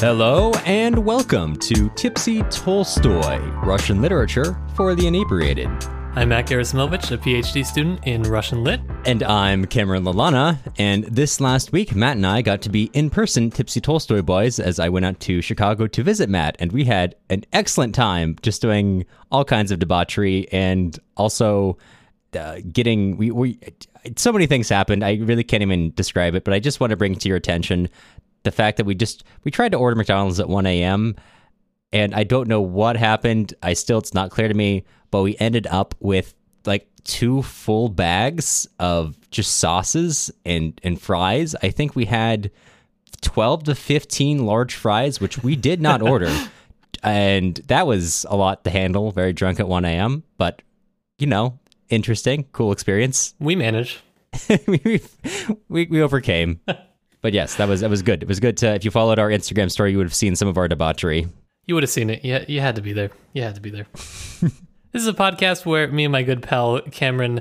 Hello and welcome to Tipsy Tolstoy, Russian literature for the inebriated. I'm Matt Gerasimovich, a PhD student in Russian Lit. And I'm Cameron Lalana, and this last week, Matt and I got to be in person Tipsy Tolstoy boys as I went out to Chicago to visit Matt, and we had an excellent time just doing all kinds of debauchery and also uh, getting we, we so many things happened. I really can't even describe it, but I just want to bring to your attention the fact that we just we tried to order McDonald's at 1 a.m. and I don't know what happened. I still it's not clear to me, but we ended up with like two full bags of just sauces and and fries. I think we had 12 to 15 large fries, which we did not order. and that was a lot to handle, very drunk at 1 a.m. But, you know, interesting, cool experience. We managed. we, we, we overcame. but yes, that was that was good. It was good to if you followed our Instagram story, you would have seen some of our debauchery. You would have seen it. Yeah, you had to be there. You had to be there. this is a podcast where me and my good pal Cameron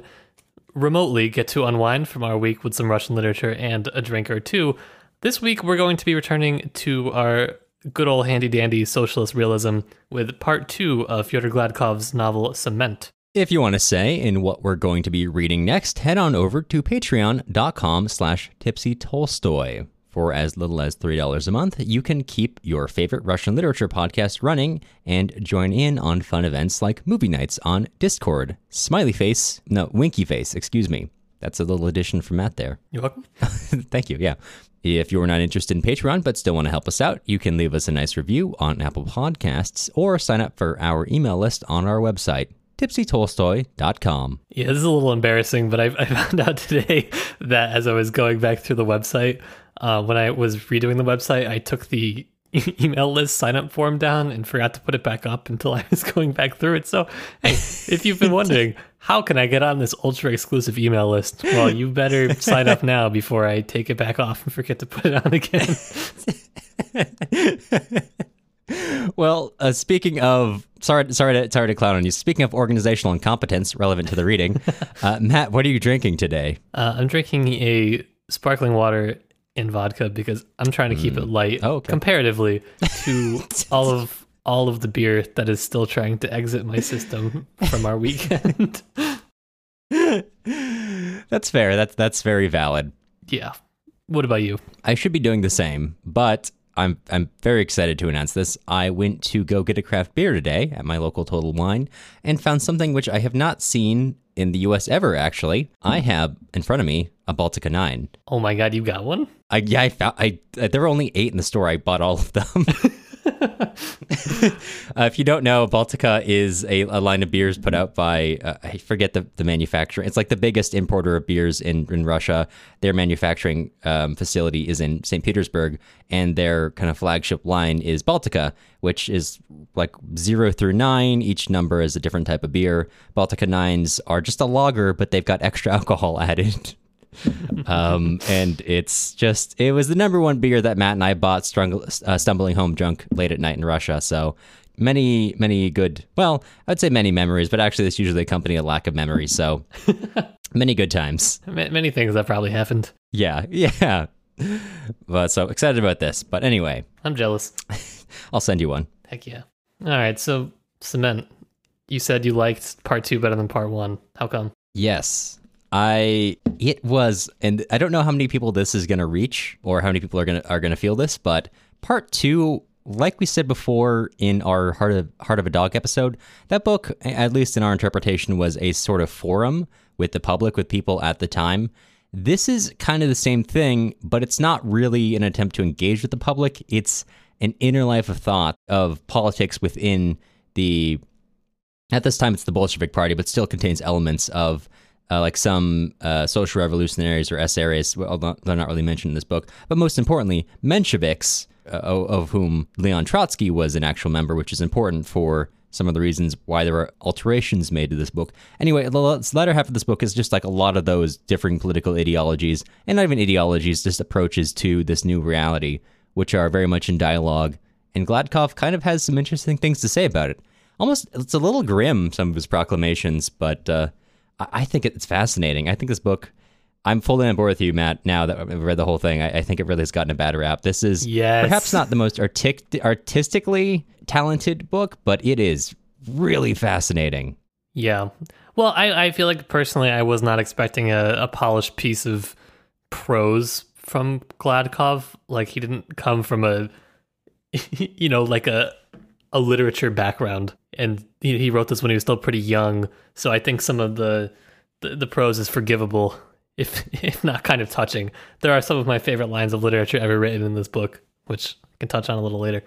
remotely get to unwind from our week with some Russian literature and a drink or two. This week we're going to be returning to our good old handy dandy socialist realism with part two of Fyodor Gladkov's novel Cement. If you want to say in what we're going to be reading next, head on over to patreon.com slash tipsytolstoy. For as little as $3 a month, you can keep your favorite Russian literature podcast running and join in on fun events like movie nights on Discord. Smiley face, no, winky face, excuse me. That's a little addition from Matt there. You're welcome. Thank you, yeah. If you're not interested in Patreon but still want to help us out, you can leave us a nice review on Apple Podcasts or sign up for our email list on our website, tipsytolstoy.com. Yeah, this is a little embarrassing, but I, I found out today that as I was going back through the website, uh, when I was redoing the website, I took the email list sign up form down and forgot to put it back up until I was going back through it. So, hey, if you've been wondering, how can I get on this ultra exclusive email list? Well, you better sign up now before I take it back off and forget to put it on again. Well, uh, speaking of sorry, sorry to sorry to clown on you. Speaking of organizational incompetence relevant to the reading, uh, Matt, what are you drinking today? Uh, I'm drinking a sparkling water and vodka because I'm trying to keep it light Oh, okay. comparatively to all of all of the beer that is still trying to exit my system from our weekend. That's fair. That's that's very valid. yeah. What about you? I should be doing the same, but I'm I'm very excited to announce this. I went to go get a craft beer today at my local Total Wine and found something which I have not seen in the US ever actually. I hmm. have in front of me a Baltika 9. Oh my god, you got one? I yeah, I found I there were only 8 in the store. I bought all of them. uh, if you don't know, Baltika is a, a line of beers put out by uh, I forget the, the manufacturer. It's like the biggest importer of beers in, in Russia. Their manufacturing um, facility is in St. Petersburg, and their kind of flagship line is Baltika, which is like zero through nine. Each number is a different type of beer. Baltika nines are just a lager, but they've got extra alcohol added. Um, and it's just it was the number one beer that Matt and I bought strung, uh, stumbling home drunk late at night in Russia. So many many good well I'd say many memories, but actually this usually accompany a lack of memory. So many good times. Ma- Many things that probably happened. Yeah, yeah. But so excited about this. But anyway, I'm jealous. I'll send you one. Heck yeah. All right, so cement. You said you liked part two better than part one. How come? Yes. I it was and I don't know how many people this is going to reach or how many people are going to are going to feel this, but part 2 like we said before in our Heart of Heart of a Dog episode, that book at least in our interpretation was a sort of forum with the public with people at the time. This is kind of the same thing, but it's not really an attempt to engage with the public. It's an inner life of thought of politics within the at this time it's the Bolshevik Party, but still contains elements of uh, like some uh, social revolutionaries or SRs. Not- they're not really mentioned in this book, but most importantly, Mensheviks, uh, of whom Leon Trotsky was an actual member, which is important for some of the reasons why there were alterations made to this book. Anyway, the latter half of this book is just like a lot of those differing political ideologies, and not even ideologies, just approaches to this new reality, which are very much in dialogue. And Gladkov kind of has some interesting things to say about it. Almost, it's a little grim, some of his proclamations, but uh, I think it's fascinating. I think this book, I'm fully on board with you, Matt. Now that I've read the whole thing, I, I think it really has gotten a bad rap. This is Yes. perhaps not the most artic- artistically talented book, but it is really fascinating. Yeah. Well, I, I feel like personally, I was not expecting a, a polished piece of prose from Gladkov. Like he didn't come from a, you know, like a a literature background, and he, he wrote this when he was still pretty young. So I think some of the the, the prose is forgivable, if if not kind of touching. There are some of my favorite lines of literature ever written in this book, which I can touch on a little later.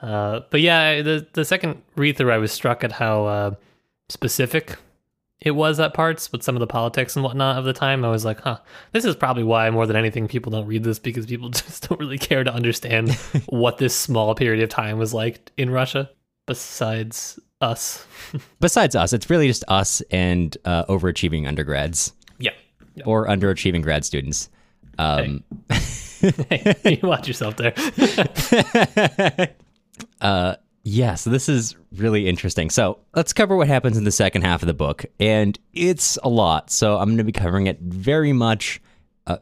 Uh, but yeah, the the second read through, I was struck at how uh, specific it was at parts with some of the politics and whatnot of the time. I was like, huh, this is probably why more than anything people don't read this because people just don't really care to understand what this small period of time was like in Russia. Besides us, Besides us, it's really just us and uh, overachieving undergrads yeah. or underachieving grad students. Um, Hey, you watch yourself there. uh, yeah, so this is really interesting. So let's cover what happens in the second half of the book, and it's a lot. So I'm going to be covering it very much, uh,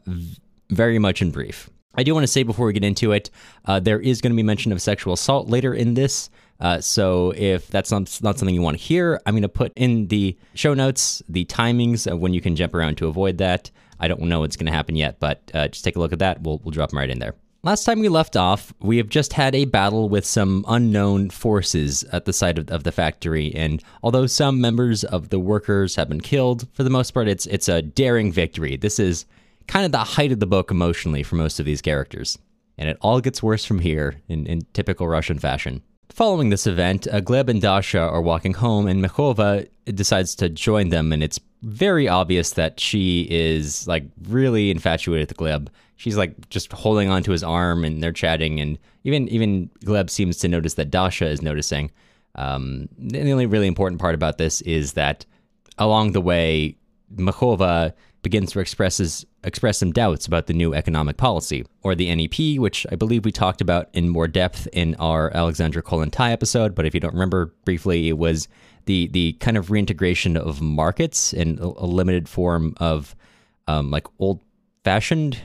very much in brief. I do want to say before we get into it, uh, there is going to be mention of sexual assault later in this. Uh, so if that's not, not something you want to hear, I'm going to put in the show notes the timings of when you can jump around to avoid that. I don't know what's going to happen yet, but uh, just take a look at that. We'll, we'll drop them right in there. Last time we left off, we have just had a battle with some unknown forces at the site of, of the factory, and although some members of the workers have been killed, for the most part, it's it's a daring victory. This is kind of the height of the book emotionally for most of these characters, and it all gets worse from here in, in typical Russian fashion. Following this event, uh, Gleb and Dasha are walking home, and Mekhova decides to join them, and it's very obvious that she is like really infatuated with Gleb. She's like just holding onto his arm, and they're chatting, and even even Gleb seems to notice that Dasha is noticing. Um, the only really important part about this is that along the way, Mekhova begins to express his, express some doubts about the new economic policy, or the NEP, which I believe we talked about in more depth in our Alexandra Kollontai episode. But if you don't remember briefly, it was the the kind of reintegration of markets in a, a limited form of um, like old fashioned,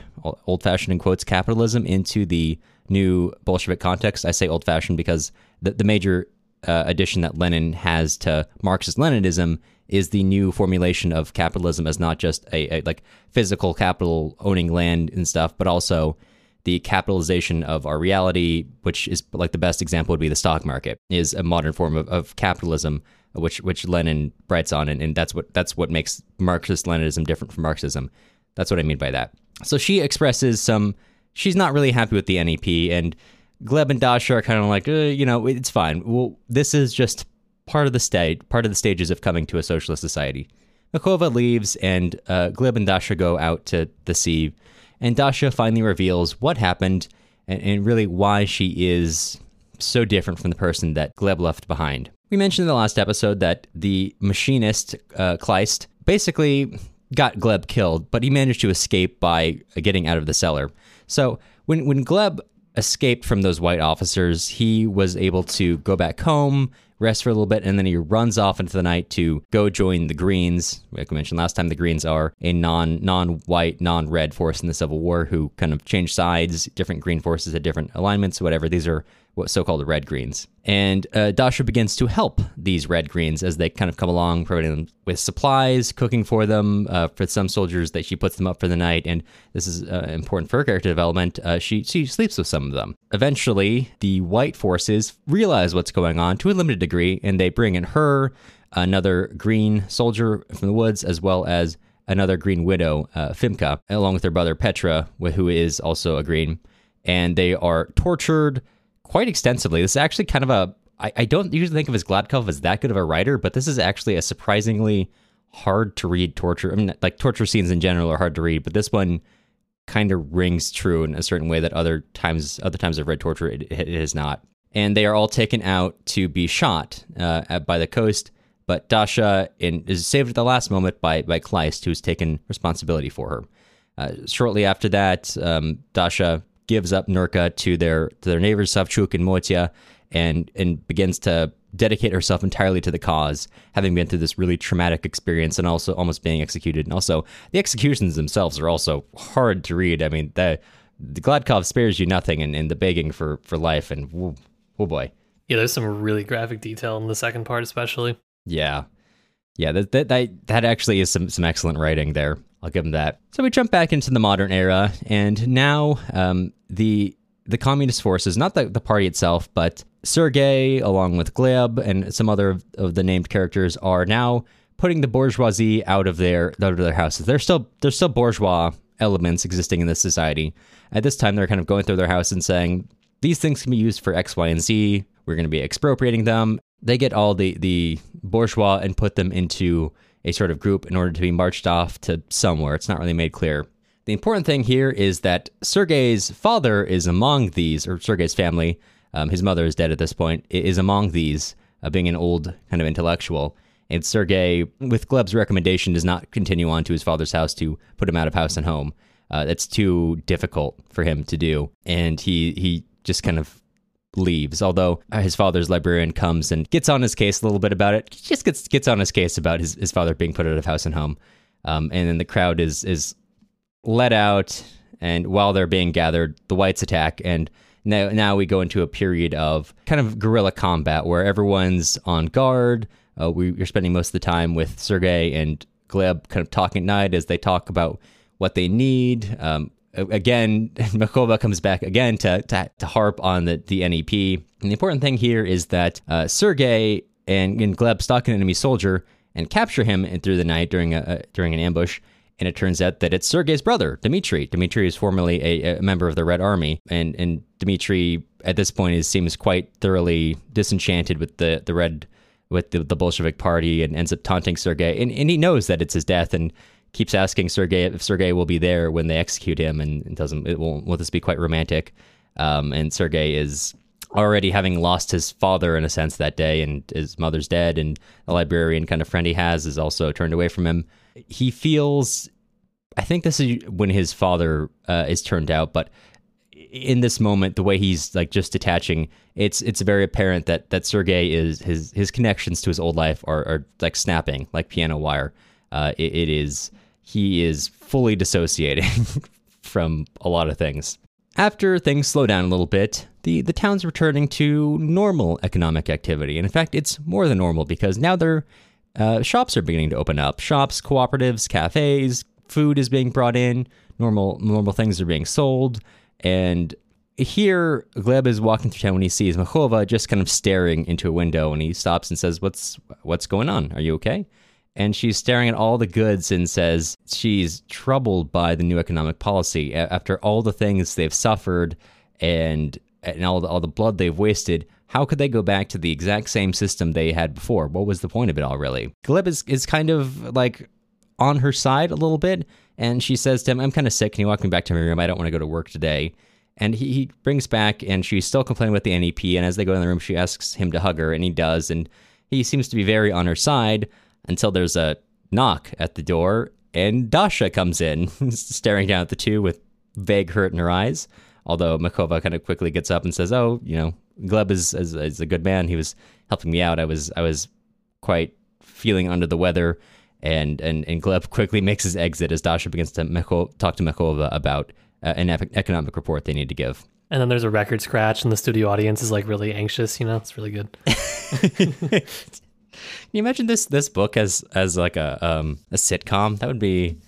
old fashioned in quotes, capitalism into the new Bolshevik context. I say old fashioned because the, the major uh, addition that Lenin has to Marxist Leninism is the new formulation of capitalism as not just a, a, like physical capital owning land and stuff, but also the capitalization of our reality, which is like the best example would be the stock market, is a modern form of, of capitalism, which which Lenin writes on, and, and that's what that's what makes Marxist Leninism different from Marxism. That's what I mean by that. So she expresses some. She's not really happy with the NEP, and Gleb and Dasha are kind of like, uh, you know, it's fine. Well, this is just part of the stage, part of the stages of coming to a socialist society. Mekhova leaves, and uh, Gleb and Dasha go out to the sea, and Dasha finally reveals what happened and, and really why she is so different from the person that Gleb left behind. We mentioned in the last episode that the machinist, uh, Kleist, basically got Gleb killed, but he managed to escape by getting out of the cellar. So when when Gleb escaped from those white officers, he was able to go back home, rest for a little bit, and then he runs off into the night to go join the Greens. Like we mentioned last time, the Greens are a non non white, non red force in the Civil War who kind of change sides. Different green forces had different alignments, whatever. These are what so-called red greens. And uh, Dasha begins to help these red greens as they kind of come along, providing them with supplies, cooking for them. Uh, for some soldiers, that she puts them up for the night, and this is uh, important for her character development. Uh, she she sleeps with some of them. Eventually, the white forces realize what's going on to a limited degree, and they bring in her, another green soldier from the woods, as well as another green widow, uh, Fimka, along with her brother Petra, who is also a green, and they are tortured quite extensively. This is actually kind of a I, I don't usually think of as Gladkov as that good of a writer, but this is actually a surprisingly hard to read torture. I mean, like torture scenes in general are hard to read, but this one kind of rings true in a certain way that other times other times I've read torture it, it is not. And they are all taken out to be shot uh, at, by the coast. But Dasha in, is saved at the last moment by by Kleist, who's taken responsibility for her. Uh, shortly after that, um, Dasha gives up Nurka to their to their neighbors Savchuk and Motya, and and begins to dedicate herself entirely to the cause, having been through this really traumatic experience and also almost being executed. And also, the executions themselves are also hard to read. I mean, the, the Gladkov spares you nothing in, in the begging for, for life, and oh, oh boy. Yeah, there's some really graphic detail in the second part, especially. Yeah. Yeah, that, that, that, that actually is some, some excellent writing there. I'll give him that. So we jump back into the modern era, and now um, the the communist forces, not the, the party itself, but Sergei, along with Gleb and some other of, of the named characters, are now putting the bourgeoisie out of their out of their houses. There's still there's still bourgeois elements existing in this society. At this time, they're kind of going through their house and saying these things can be used for X, Y, and Z. We're going to be expropriating them. They get all the the bourgeois and put them into a sort of group in order to be marched off to somewhere. It's not really made clear. The important thing here is that Sergei's father is among these, or Sergei's family, um, his mother is dead at this point, is among these, uh, being an old kind of intellectual. And Sergei, with Gleb's recommendation, does not continue on to his father's house to put him out of house and home. Uh, that's too difficult for him to do. And he, he just kind of leaves. Although uh, his father's librarian comes and gets on his case a little bit about it, he just gets gets on his case about his, his father being put out of house and home. Um, and then the crowd is is let out, and while they're being gathered, the whites attack, and now now we go into a period of kind of guerrilla combat where everyone's on guard. Uh, we, are spending most of the time with Sergei and Gleb kind of talking at night as they talk about what they need. Um, again, Mekhova comes back again to, to, to, harp on the, the NEP. And the important thing here is that uh, Sergei and, and Gleb stalk an enemy soldier and capture him through the night during a, during an ambush. And it turns out that it's Sergei's brother, Dmitri. Dmitri is formerly a, a member of the Red Army, and and Dmitri at this point is seems quite thoroughly disenchanted with the the Red with the, the Bolshevik Party and ends up taunting Sergei. And, and he knows that it's his death and keeps asking Sergey if Sergey will be there when they execute him, and doesn't. It won't. Will this be quite romantic? Um, and Sergey is already having lost his father in a sense that day, and his mother's dead, and the librarian kind of friend he has is also turned away from him. He feels. I think this is when his father uh, is turned out, but in this moment, the way he's like just detaching, it's it's very apparent that that Sergei is his his connections to his old life are, are like snapping like piano wire. Uh, it, it is he is fully dissociating from a lot of things. After things slow down a little bit, the, the town's returning to normal economic activity. And in fact, it's more than normal because now their uh, shops are beginning to open up. Shops, cooperatives, cafes, food is being brought in, normal normal things are being sold. And here, Gleb is walking through town when he sees Mekhova just kind of staring into a window, and he stops and says, "What's what's going on? Are you okay?" And she's staring at all the goods and says she's troubled by the new economic policy. After all the things they've suffered and and all the, all the blood they've wasted how could they go back to the exact same system they had before? What was the point of it all really? Gleb is, is kind of like on her side a little bit and she says to him i'm kind of sick. Can you walk me back to my room? I don't want to go to work today. And he, he brings back and she's still complaining with the nep and as they go in the room she asks him to hug her and he does and he seems to be very on her side until there's a knock at the door and Dasha comes in, staring down at the two with vague hurt in her eyes. Although Mekhova kind of quickly gets up and says, "Oh, you know, Gleb is, is, is a good man. He was helping me out. I was I was quite feeling under the weather." And and and Gleb quickly makes his exit as Dasha begins to talk to Mekhova about uh, an economic report they need to give. And then there's a record scratch, and the studio audience is like really anxious. You know, it's really good. Can you imagine this this book as as like a um a sitcom? That would be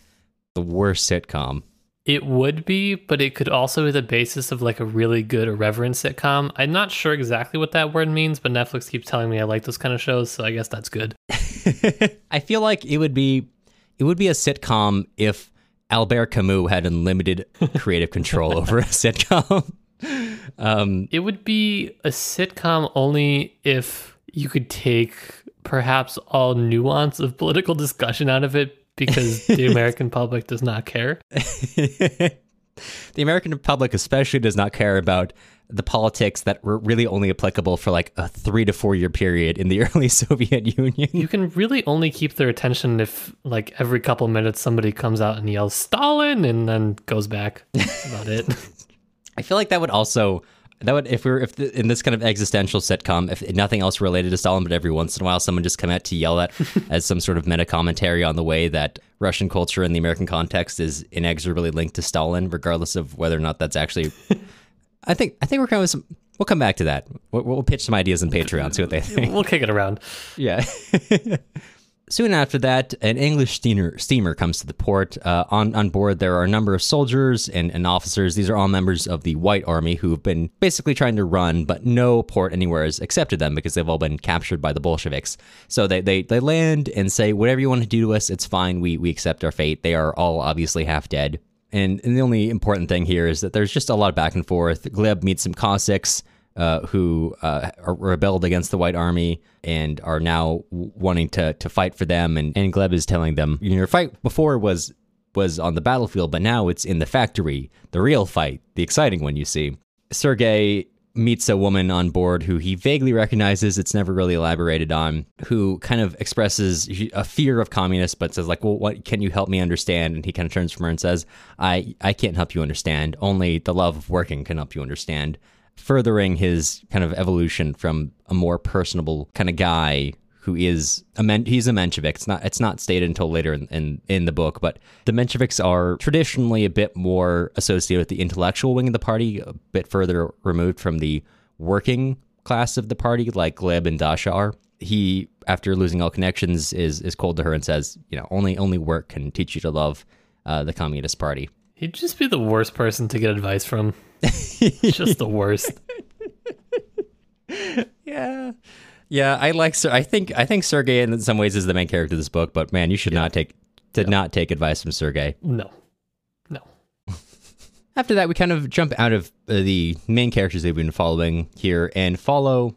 the worst sitcom. It would be, but it could also be the basis of like a really good irreverent sitcom. I'm not sure exactly what that word means, but Netflix keeps telling me I like those kind of shows, so I guess that's good. I feel like it would be it would be a sitcom if Albert Camus had unlimited creative control over a sitcom. um, it would be a sitcom only if you could take perhaps all nuance of political discussion out of it because the American public does not care. the American public especially does not care about the politics that were really only applicable for like a three to four year period in the early Soviet Union. You can really only keep their attention if, like, every couple minutes somebody comes out and yells Stalin and then goes back. That's about it. I feel like that would also That would if we're if the, in this kind of existential sitcom, if nothing else related to Stalin, but every once in a while someone just come out to yell at as some sort of meta commentary on the way that Russian culture in the American context is inexorably linked to Stalin, regardless of whether or not that's actually. I think I think we're kind of some. We'll come back to that. We'll, we'll pitch some ideas in Patreon, see what they think. We'll kick it around. Yeah. Soon after that, an English steamer, steamer comes to the port. Uh, on, on board, there are a number of soldiers and, and officers. These are all members of the White Army who have been basically trying to run, but no port anywhere has accepted them because they've all been captured by the Bolsheviks. So they, they, they land and say, whatever you want to do to us, it's fine. We, we accept our fate. They are all obviously half dead. And, and the only important thing here is that there's just a lot of back and forth. Gleb meets some Cossacks uh, who uh, rebelled against the White Army and are now wanting to to fight for them. And, and Gleb is telling them, your fight before was was on the battlefield, but now it's in the factory, the real fight, the exciting one. You see, Sergei meets a woman on board who he vaguely recognizes. It's never really elaborated on. Who kind of expresses a fear of communists, but says like, "Well, what can you help me understand?" And he kind of turns from her and says, "I I can't help you understand. Only the love of working can help you understand." Furthering his kind of evolution from a more personable kind of guy who is a men- he's a Menshevik. It's not it's not stated until later in, in, in the book, but the Mensheviks are traditionally a bit more associated with the intellectual wing of the party, a bit further removed from the working class of the party, like Gleb and Dasha are. He, after losing all connections, is is cold to her and says, you know, only only work can teach you to love uh, the Communist Party. He'd just be the worst person to get advice from. just the worst. yeah. Yeah, I like Sir I think I think Sergey in some ways is the main character of this book, but man, you should yeah. not take did yeah. not take advice from Sergey. No. No. After that, we kind of jump out of uh, the main characters we've been following here and follow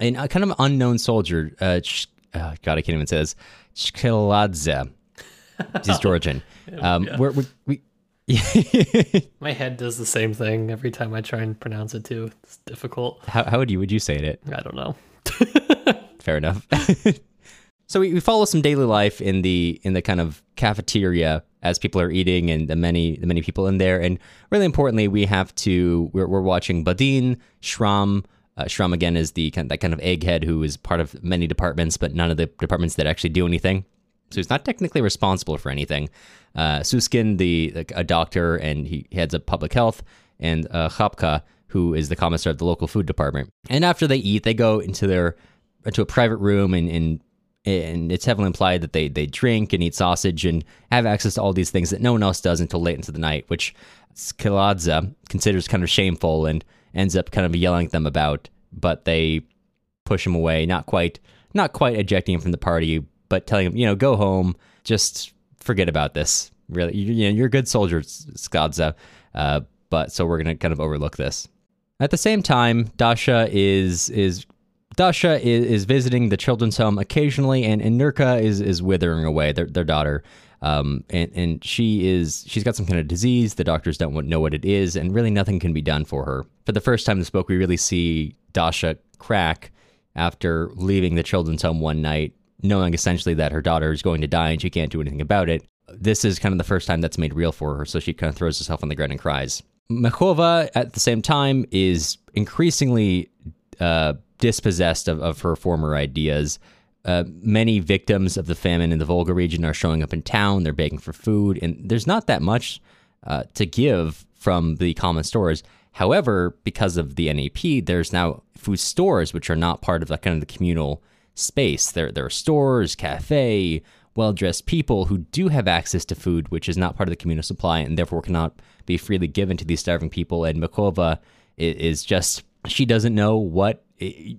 an, a kind of unknown soldier. Uh, Ch- oh, God, I can't even say this. Chkeladze. He's Georgian. Um, yeah. we're, we My head does the same thing every time I try and pronounce it too. It's difficult. How, how would you would you say it? I don't know. Fair enough. so we, we follow some daily life in the in the kind of cafeteria as people are eating and the many the many people in there. And really importantly, we have to we're, we're watching Badin Shram. Uh, Shram again is the kind that kind of egghead who is part of many departments, but none of the departments that actually do anything. So he's not technically responsible for anything. Uh, Suskin, the a doctor, and he heads up public health, and uh, Chapka, who is the commissar of the local food department. And after they eat, they go into their into a private room, and and and it's heavily implied that they they drink and eat sausage and have access to all these things that no one else does until late into the night, which Skiladza considers kind of shameful and ends up kind of yelling at them about, but they push him away, not quite not quite ejecting him from the party, but telling him, you know, go home, just forget about this. Really, you, you know, you're a good soldier, Skadza, uh, but so we're gonna kind of overlook this. At the same time, Dasha is is Dasha is, is visiting the children's home occasionally, and, and Nurka is is withering away, their their daughter. Um, and, and she is she's got some kind of disease. The doctors don't know what it is, and really nothing can be done for her. For the first time in this book, we really see Dasha crack after leaving the children's home one night knowing essentially that her daughter is going to die and she can't do anything about it. This is kind of the first time that's made real for her, so she kind of throws herself on the ground and cries. Mekhova, at the same time, is increasingly uh, dispossessed of, of her former ideas. Uh, many victims of the famine in the Volga region are showing up in town. They're begging for food, and there's not that much uh, to give from the common stores. However, because of the NEP, there's now food stores which are not part of that kind of the communal space. There, there are stores, cafe, well dressed people who do have access to food, which is not part of the communal supply and therefore cannot be freely given to these starving people. And Mekhova is just, she doesn't know what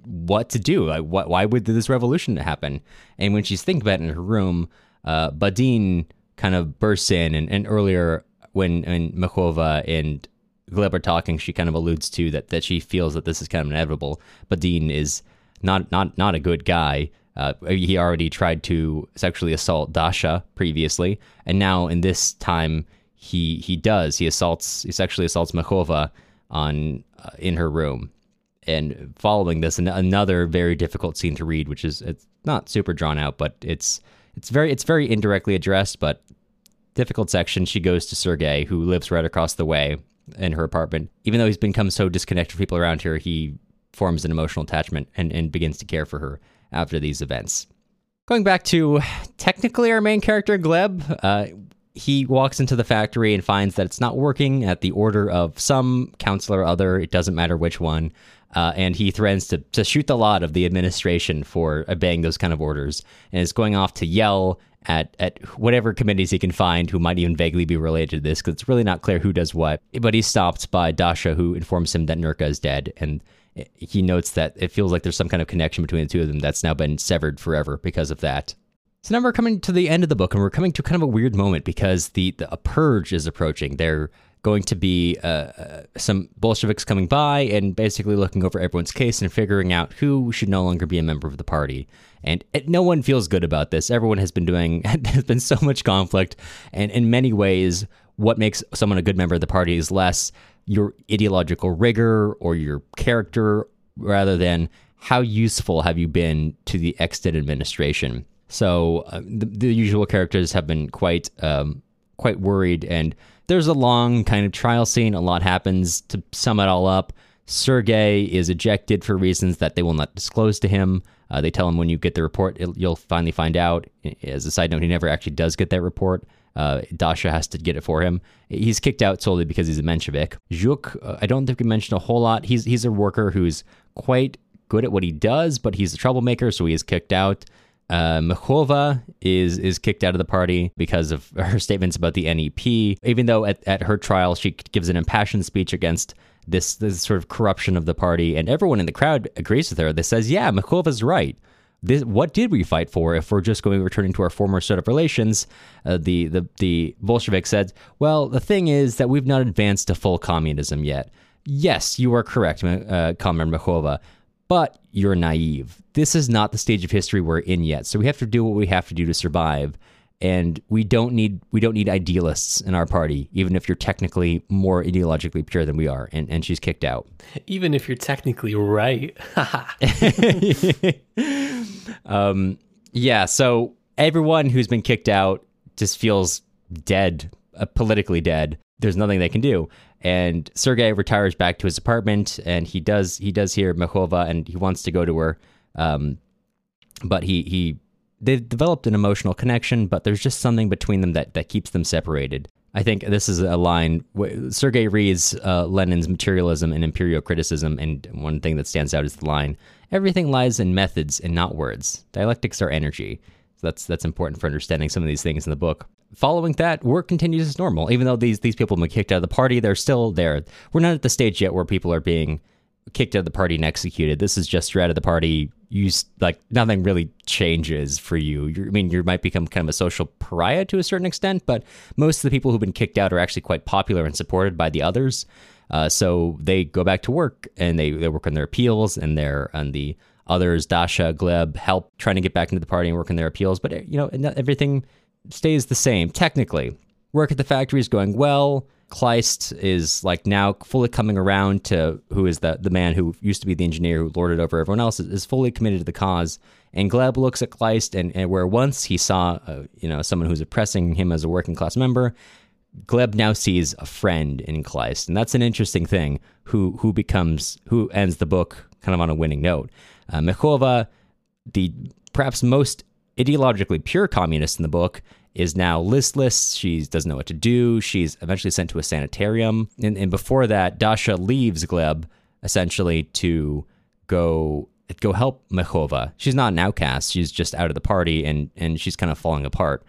what to do. Like, what, why would this revolution happen? And when she's thinking about it in her room, uh, Badin kind of bursts in. And, and earlier, when, when Mekhova and Gleb are talking, she kind of alludes to that, that she feels that this is kind of inevitable. Badin is not not not a good guy. Uh, he already tried to sexually assault Dasha previously, and now in this time he he does he assaults he sexually assaults Mekhova on uh, in her room, and following this, an- another very difficult scene to read, which is it's not super drawn out, but it's it's very it's very indirectly addressed, but difficult section. She goes to Sergei, who lives right across the way, in her apartment. Even though he's become so disconnected from people around here, he forms an emotional attachment and, and begins to care for her after these events. Going back to technically our main character, Gleb, uh, he walks into the factory and finds that it's not working at the order of some counselor or other. It doesn't matter which one. Uh, and he threatens to, to shoot the lot of the administration for obeying those kind of orders and is going off to yell at, at whatever committees he can find who might even vaguely be related to this because it's really not clear who does what. But he's stopped by Dasha, who informs him that Nurka is dead. And he notes that it feels like there's some kind of connection between the two of them that's now been severed forever because of that. So now we're coming to the end of the book, and we're coming to kind of a weird moment because the, the a purge is approaching. They're going to be uh, uh, some Bolsheviks coming by and basically looking over everyone's case and figuring out who should no longer be a member of the party. And no one feels good about this. Everyone has been doing, there's been so much conflict. And in many ways, what makes someone a good member of the party is less your ideological rigor or your character rather than how useful have you been to the extant administration. So uh, the, the, usual characters have been quite um, quite worried, and there's a long kind of trial scene. A lot happens. To sum it all up, Sergei is ejected for reasons that they will not disclose to him. Uh, they tell him when you get the report, you'll finally find out. As a side note, he never actually does get that report. Uh, Dasha has to get it for him. He's kicked out solely because he's a Menshevik. Zhuk, uh, I don't think we mentioned a whole lot. He's he's a worker who's quite good at what he does, but he's a troublemaker, so he is kicked out. Uh, Mekhova is is kicked out of the party because of her statements about the NEP. Even though at, at her trial she gives an impassioned speech against this this sort of corruption of the party, and everyone in the crowd agrees with her. That says, "Yeah, Mekhova's right. This, what did we fight for if we're just going returning to our former set of relations?" Uh, the the the Bolshevik said, "Well, the thing is that we've not advanced to full communism yet." Yes, you are correct, uh, Comrade Mekhova but you're naive. This is not the stage of history we're in yet. So we have to do what we have to do to survive. And we don't need we don't need idealists in our party, even if you're technically more ideologically pure than we are. And and she's kicked out. Even if you're technically right. um, yeah. So everyone who's been kicked out just feels dead, uh, politically dead. There's nothing they can do and Sergei retires back to his apartment, and he does he does hear Mekhova, and he wants to go to her, um, but he he they developed an emotional connection, but there's just something between them that that keeps them separated. I think this is a line. Sergei reads uh, Lenin's materialism and empirio-criticism, and one thing that stands out is the line: "Everything lies in methods and not words. Dialectics are energy." So that's that's important for understanding some of these things in the book following that, work continues as normal. Even though these these people have been kicked out of the party, they're still there. We're not at the stage yet where people are being kicked out of the party and executed. This is just you're out of the party. You like nothing really changes for you. You're, I mean, you might become kind of a social pariah to a certain extent, but most of the people who've been kicked out are actually quite popular and supported by the others. Uh, so they go back to work and they, they work on their appeals and their on the others. Dasha, Gleb help trying to get back into the party and work on their appeals, but you know everything stays the same technically. Work at the factory is going well. Kleist is like now fully coming around to who is the the man who used to be the engineer who lorded over everyone else is, is fully committed to the cause. And Gleb looks at Kleist and, and where once he saw uh, you know someone who's oppressing him as a working class member, Gleb now sees a friend in Kleist, and that's an interesting thing. Who who becomes who ends the book kind of on a winning note. Uh, Mekhova, the perhaps most ideologically pure communist in the book is now listless. She doesn't know what to do. She's eventually sent to a sanitarium. And, and before that, Dasha leaves Gleb essentially to go go help Mekhova. She's not an outcast. She's just out of the party and and she's kind of falling apart.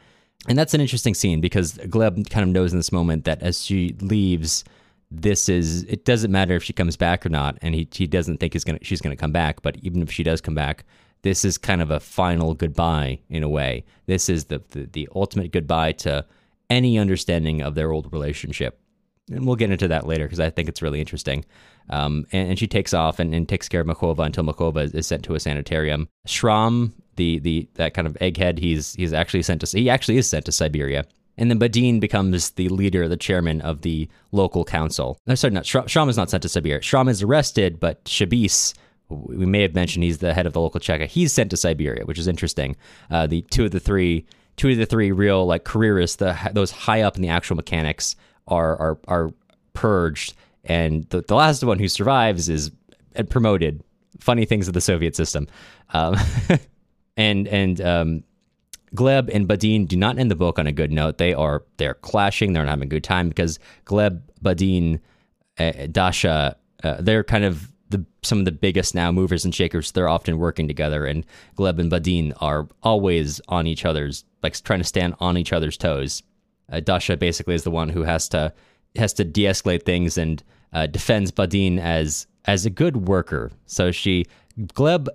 And that's an interesting scene because Gleb kind of knows in this moment that as she leaves, this is it doesn't matter if she comes back or not, and he he doesn't think he's gonna she's gonna come back. But even if she does come back, this is kind of a final goodbye in a way. This is the, the, the ultimate goodbye to any understanding of their old relationship. And we'll get into that later because I think it's really interesting. Um, and, and, she takes off and, and, takes care of Mekhova until Mekhova is, is, sent to a sanitarium. Shram, the the that kind of egghead, he's he's actually sent to he actually is sent to Siberia. And then Badin becomes the leader, the chairman of the local council. No, sorry, not Shram is not sent to Siberia. Shram is arrested, but Shabis, we may have mentioned he's the head of the local Cheka. He's sent to Siberia, which is interesting. Uh, the two of the three, two of the three real like careerists, the those high up in the actual mechanics are are are purged, and the, the last one who survives is promoted. Funny things of the Soviet system, um, and and um, Gleb and Badin do not end the book on a good note. They are they're clashing. They're not having a good time because Gleb, Badin, uh, Dasha, uh, they're kind of the some of the biggest now movers and shakers. They're often working together, and Gleb and Badin are always on each other's like trying to stand on each other's toes. Uh, Dasha basically is the one who has to has to de-escalate things and uh, defends Badin as as a good worker. So she Gleb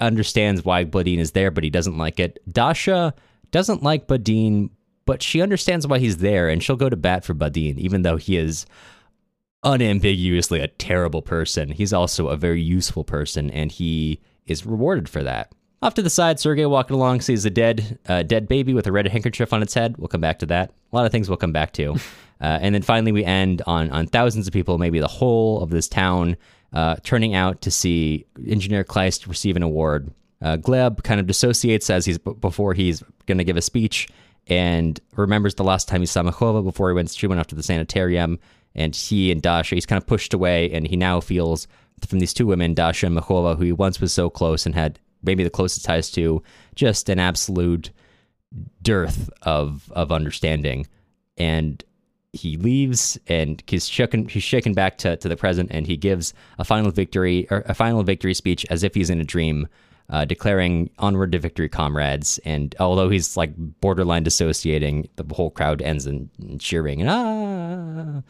understands why Badin is there, but he doesn't like it. Dasha doesn't like Badin, but she understands why he's there, and she'll go to bat for Badin, even though he is unambiguously a terrible person. He's also a very useful person, and he is rewarded for that. Off to the side, Sergei walking along sees a dead, uh, dead baby with a red handkerchief on its head. We'll come back to that. A lot of things we'll come back to, uh, and then finally we end on on thousands of people, maybe the whole of this town, uh, turning out to see Engineer Kleist receive an award. Uh, Gleb kind of dissociates as he's before he's going to give a speech, and remembers the last time he saw Mekhova before he went. She went off to the sanitarium, and he and Dasha, he's kind of pushed away, and he now feels from these two women, Dasha and Mekhova, who he once was so close and had maybe the closest ties to, just an absolute dearth of of understanding. And he leaves and he's shaken he's shaken back to, to the present and he gives a final victory or a final victory speech as if he's in a dream uh, declaring onward to victory comrades and although he's like borderline dissociating the whole crowd ends in, in cheering and ah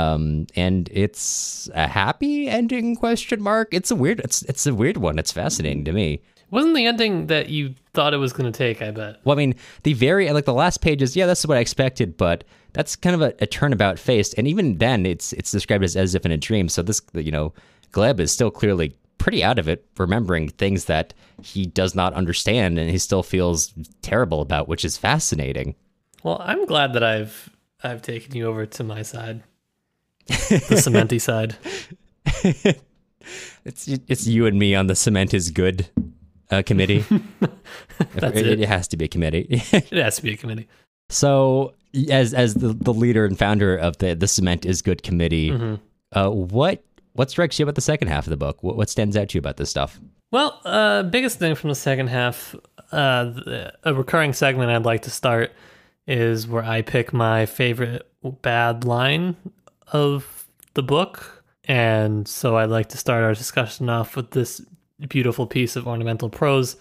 um, and it's a happy ending question mark it's a weird it's it's a weird one it's fascinating to me wasn't the ending that you thought it was going to take, I bet. Well, I mean, the very, like the last pages, yeah, that's what I expected, but that's kind of a, a turnabout face. And even then, it's it's described as as if in a dream. So this, you know, Gleb is still clearly pretty out of it, remembering things that he does not understand and he still feels terrible about, which is fascinating. Well, I'm glad that I've I've taken you over to my side, the cementy side. it's it's you and me on the cement is good uh, committee. That's it, it. it has to be a committee. It has to be a committee. so, as as the, the leader and founder of the the Cement is Good committee, Mm-hmm. uh, what what strikes you about the second half of the book? What, what stands out to you about this stuff? Well, uh, biggest thing from the second half, uh, the- a recurring segment I'd like to start is where I pick my favorite bad line of the book. And so I'd like to start our discussion off with this beautiful piece of ornamental prose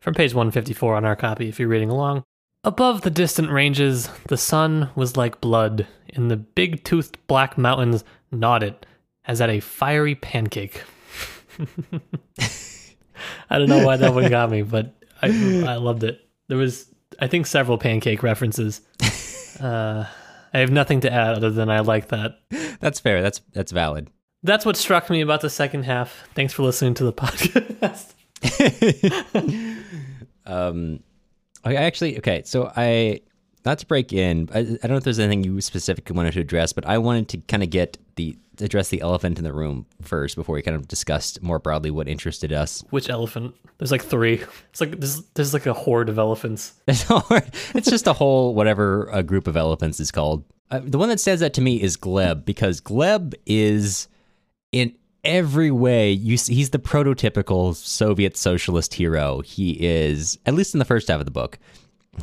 from page 154 on our copy if you're reading along. Above the distant ranges, the sun was like blood, and the big toothed black mountains nodded as at a fiery pancake. I don't know why that one got me, but I I loved it. There was I think several pancake references. Uh, I have nothing to add other than I like that. That's fair. That's that's valid. That's what struck me about the second half. Thanks for listening to the podcast. Um, I actually okay. So I not to break in. I, I don't know if there's anything you specifically wanted to address, but I wanted to kind of get the address the elephant in the room first before we kind of discussed more broadly what interested us. Which elephant? There's like three. It's like there's there's like a horde of elephants. it's just a whole whatever a group of elephants is called. Uh, the one that says that to me is Gleb because Gleb is in every way you see, he's the prototypical Soviet socialist hero. He is at least in the first half of the book.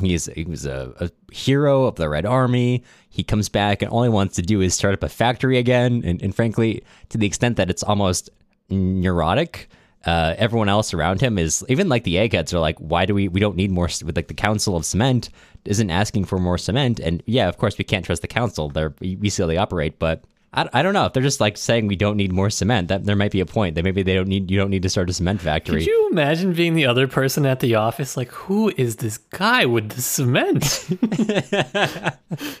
He's he was a, a hero of the Red Army. He comes back and all he wants to do is start up a factory again. And, and frankly, to the extent that it's almost neurotic, uh, everyone else around him is even like the eggheads are like, why do we we don't need more? With like the Council of Cement isn't asking for more cement, and yeah, of course we can't trust the council. They're we see how they operate, but. I, I don't know if they're just like saying we don't need more cement. That there might be a point that maybe they don't need you don't need to start a cement factory. Could you imagine being the other person at the office? Like, who is this guy with the cement?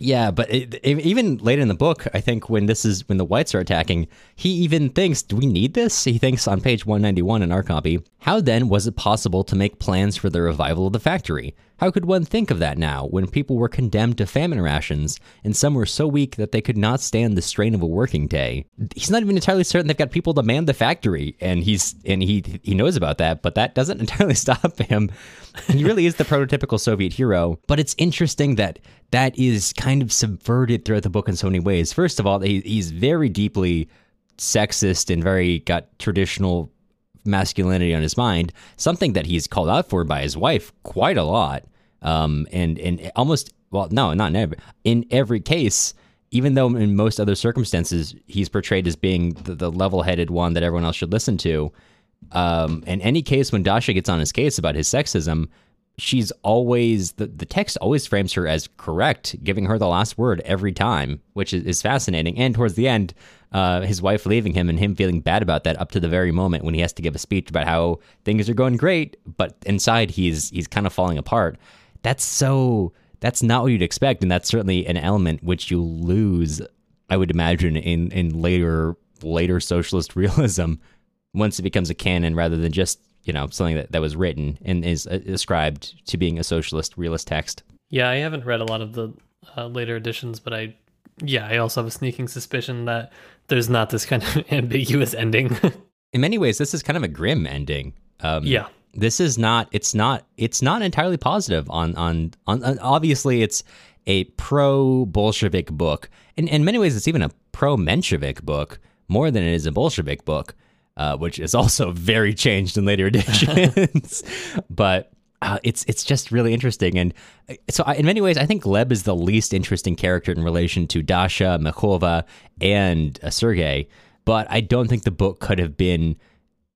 Yeah, but it, it- even later in the book, I think when this is when the whites are attacking, he even thinks, "Do we need this?" He thinks on page 191 in our copy. How then was it possible to make plans for the revival of the factory? How could one think of that now, when people were condemned to famine rations, and some were so weak that they could not stand the strain of a working day? He's not even entirely certain they've got people to man the factory, and he's and he he knows about that, but that doesn't entirely stop him. He really is the prototypical Soviet hero. But it's interesting that that is kind of subverted throughout the book in so many ways. First of all, he, he's very deeply sexist and very got traditional masculinity on his mind, something that he's called out for by his wife quite a lot. Um, and and almost well, no, not in every in every case. Even though in most other circumstances he's portrayed as being the, the level-headed one that everyone else should listen to, um, in any case when Dasha gets on his case about his sexism, she's always the, the text always frames her as correct, giving her the last word every time, which is, is fascinating. And towards the end, uh, his wife leaving him and him feeling bad about that up to the very moment when he has to give a speech about how things are going great, but inside he's he's kind of falling apart. That's so that's not what you'd expect, and that's certainly an element which you lose, I would imagine, in in later later socialist realism once it becomes a canon rather than just you know something that, that was written and is uh, ascribed to being a socialist realist text. Yeah, I haven't read a lot of the uh, later editions, but I yeah, I also have a sneaking suspicion that there's not this kind of ambiguous ending. in many ways, this is kind of a grim ending. Um, yeah, this is not. It's not. It's not entirely positive. On on on. on obviously, it's a pro Bolshevik book. In in many ways, it's even a pro Menshevik book more than it is a Bolshevik book, uh, which is also very changed in later editions. but uh, it's it's just really interesting, and uh, so I, in many ways, I think Gleb is the least interesting character in relation to Dasha, Mekhova, and uh, Sergei. But I don't think the book could have been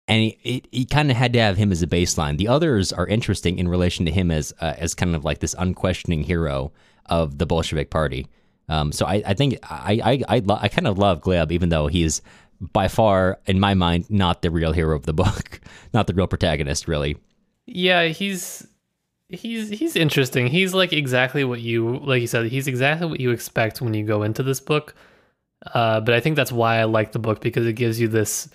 any. It, it kind of had to have him as a baseline. The others are interesting in relation to him as uh, as kind of like this unquestioning hero of the Bolshevik Party. Um, so I, I think I I I, lo- I kind of love Gleb, even though he's by far, in my mind, not the real hero of the book, not the real protagonist, really. Yeah, he's he's he's interesting. He's like exactly what you like you said, he's exactly what you expect when you go into this book. Uh, but I think that's why I like the book because it gives you this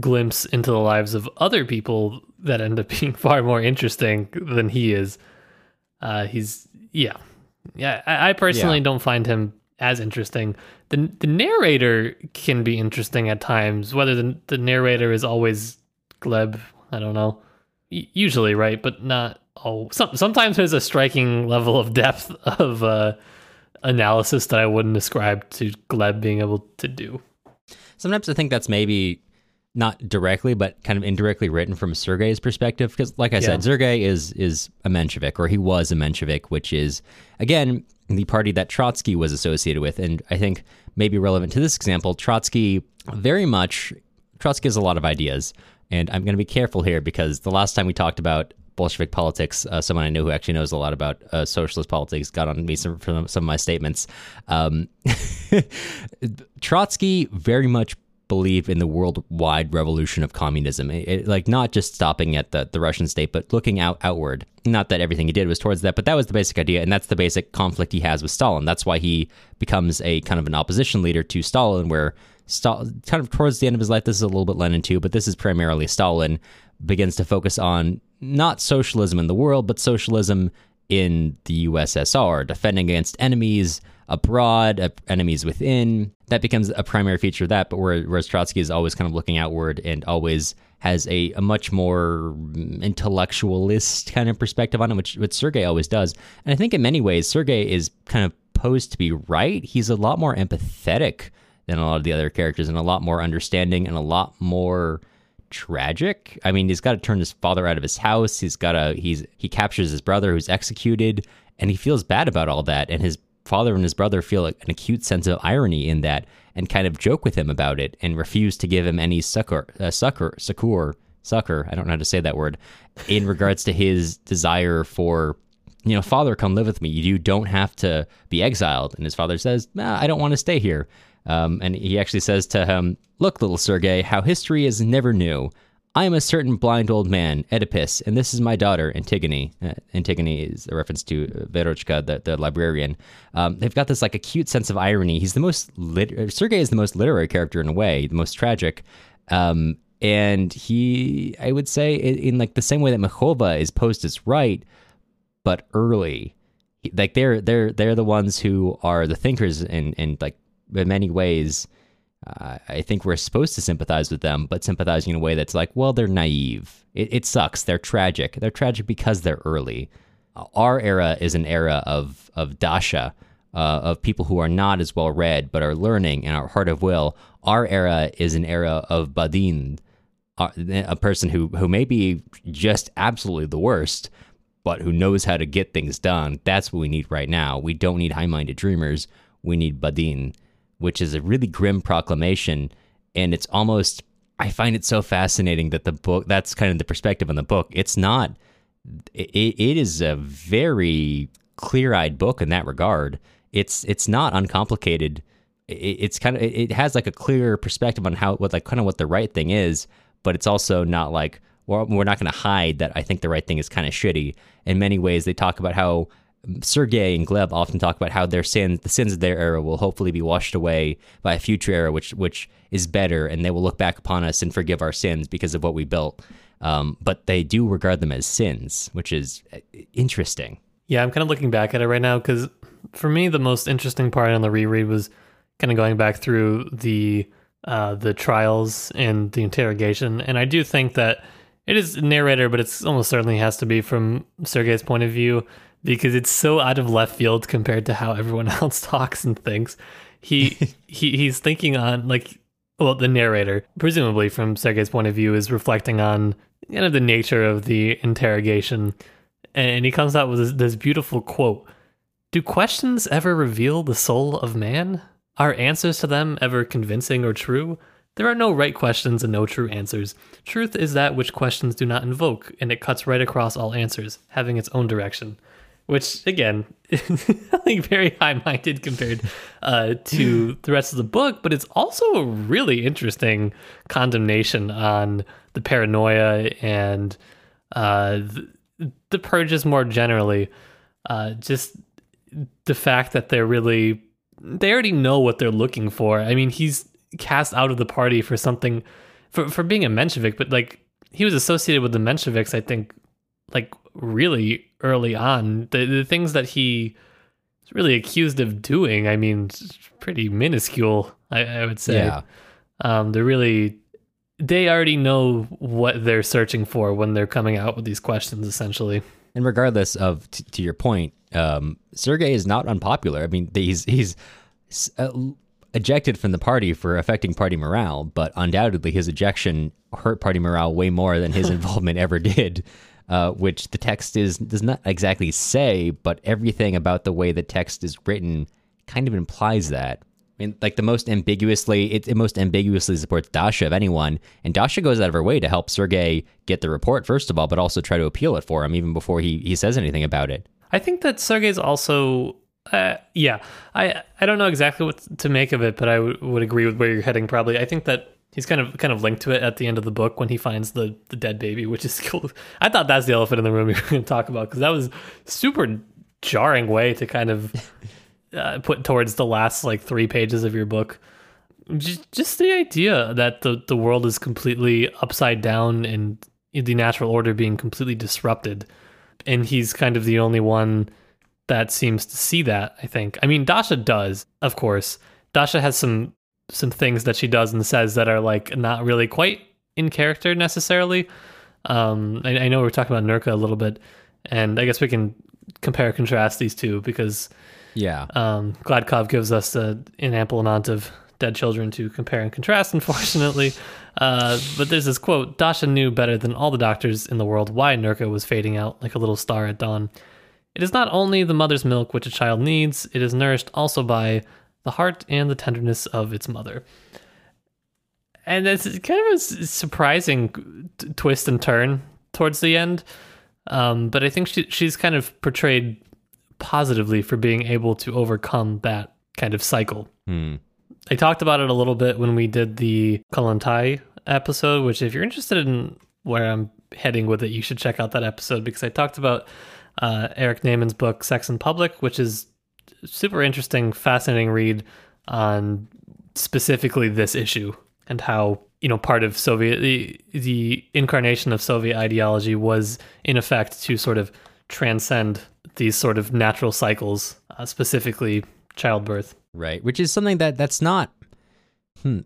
glimpse into the lives of other people that end up being far more interesting than he is. Uh, he's yeah, yeah. I, I personally yeah. don't find him as interesting. the The narrator can be interesting at times. Whether the the narrator is always Gleb, I don't know usually right, but not oh. Some, sometimes there's a striking level of depth of uh, analysis that I wouldn't ascribe to Gleb being able to do. Sometimes I think that's maybe not directly, but kind of indirectly written from Sergei's perspective. Because, like I yeah. said, Sergei is is a Menshevik, or he was a Menshevik, which is again the party that Trotsky was associated with, and I think maybe relevant to this example, Trotsky very much Trotsky has a lot of ideas, and I'm going to be careful here because the last time we talked about Bolshevik politics, uh, someone I know who actually knows a lot about uh, socialist politics got on me some, for some of my statements. Um, Trotsky very much believed in the worldwide revolution of communism, it, it, like not just stopping at the, the Russian state, but looking out outward. Not that everything he did was towards that, but that was the basic idea, and that's the basic conflict he has with Stalin. That's why he becomes a kind of an opposition leader to Stalin, where Stalin, kind of towards the end of his life, this is a little bit Lenin too, but this is primarily Stalin, begins to focus on not socialism in the world, but socialism in the USSR, defending against enemies abroad, enemies within. That becomes a primary feature of that, but whereas Trotsky is always kind of looking outward and always has a, a much more mm, intellectualist kind of perspective on it, which, which Sergei always does. And I think in many ways, Sergei is kind of posed to be right. He's a lot more empathetic than a lot of the other characters and a lot more understanding and a lot more tragic. I mean, he's got to turn his father out of his house. He's got to he's he captures his brother who's executed and he feels bad about all that and his father and his brother feel an acute sense of irony in that and kind of joke with him about it and refuse to give him any succor uh, succor succor succor I don't know how to say that word in regards to his desire for you know father come live with me. You don't have to be exiled. And his father says nah, I don't want to stay here. Um, and he actually says to him, Look, little Sergei, how history is never new. I am a certain blind old man, Oedipus, and this is my daughter, Antigone. Uh, Antigone is a reference to Verochka, the, the librarian. Um, they've got this like acute sense of irony. He's the most lit- Sergei is the most literary character in a way, the most tragic. Um, and he, I would say, in, in, like the same way that Mekhova is posed as right, but early. Like they're they're they're the ones who are the thinkers in in like in many ways. Uh, I think we're supposed to sympathize with them, but sympathizing in a way that's like, well, they're naive. It, it sucks. They're tragic. They're tragic because they're early. Our era is an era of of Dasha, uh, of people who are not as well read but are learning and are heart of will. Our era is an era of Badin, uh, a person who who may be just absolutely the worst, but who knows how to get things done. That's what we need right now. We don't need high-minded dreamers. We need Badin, which is a really grim proclamation, and it's almost. I find it so fascinating that the book. That's kind of the perspective on the book. It's not. It, it is a very clear-eyed book in that regard. It's it's not uncomplicated. It, it's kind of it has like a clear perspective on how what like kind of what the right thing is, but it's also not like well, we're not going to hide that I think the right thing is kind of shitty. In many ways, they talk about how Sergei and Gleb often talk about how their sins, the sins of their era, will hopefully be washed away by a future era, which which is better, and they will look back upon us and forgive our sins because of what we built. Um, but they do regard them as sins, which is uh, interesting. Yeah, I'm kind of looking back at it right now because for me, the most interesting part on the reread was kind of going back through the uh, the trials and the interrogation, and I do think that it is narrator, but it's almost certainly has to be from Sergei's point of view because it's so out of left field compared to how everyone else talks and thinks. He he he's thinking on like well, the narrator, presumably from Sergei's point of view, is reflecting on kind of the nature of the interrogation, and he comes out with this, this beautiful quote: "Do questions ever reveal the soul of man? Are answers to them ever convincing or true?" There are no right questions and no true answers. Truth is that which questions do not invoke, and it cuts right across all answers, having its own direction. Which, again, like very high minded compared uh, to the rest of the book, but it's also a really interesting condemnation on the paranoia and uh, the, the purges more generally. Uh, just the fact that they're really, they already know what they're looking for. I mean, he's cast out of the party for something for for being a Menshevik, but like he was associated with the Mensheviks, I think, like really early on. The the things that he was really accused of doing, I mean, pretty minuscule, I, I would say. Yeah. Um, they're really they already know what they're searching for when they're coming out with these questions, essentially. And regardless of t- to your point, um, Sergei is not unpopular. I mean, he's he's uh, ejected from the party for affecting party morale, but undoubtedly his ejection hurt party morale way more than his involvement ever did. Uh, which the text is does not exactly say, but everything about the way the text is written kind of implies that. I mean, like the most ambiguously, it, it most ambiguously supports Dasha of anyone, and Dasha goes out of her way to help Sergei get the report first of all, but also try to appeal it for him even before he he says anything about it. I think that Sergei's also uh, yeah, I I don't know exactly what to make of it, but I w- would agree with where you're heading. Probably, I think that he's kind of kind of linked to it at the end of the book when he finds the the dead baby, which is cool. I thought that's the elephant in the room we were going to talk about because that was super jarring way to kind of uh, put towards the last like three pages of your book. Just, just the idea that the the world is completely upside down and the natural order being completely disrupted, and he's kind of the only one that seems to see that, I think. I mean, Dasha does, of course. Dasha has some some things that she does and says that are like not really quite in character necessarily. Um, I, I know we are talking about Nurka a little bit, and I guess we can compare and contrast these two because yeah, um, Gladkov gives us a, an ample amount of dead children to compare and contrast, unfortunately. Uh, but there's this quote Dasha knew better than all the doctors in the world why Nurka was fading out like a little star at dawn. It is not only the mother's milk which a child needs, it is nourished also by the heart and the tenderness of its mother. And it's kind of a surprising t- twist and turn towards the end. Um, but I think she, she's kind of portrayed positively for being able to overcome that kind of cycle. Hmm. I talked about it a little bit when we did the Kollontai episode, which if you're interested in where I'm heading with it, you should check out that episode because I talked about uh, Eric Naiman's book Sex in Public, which is super interesting, fascinating read on specifically this issue and how you know part of Soviet the the incarnation of Soviet ideology was in effect to sort of transcend these sort of natural cycles, uh, specifically childbirth. Right, which is something that that's not. Hmm,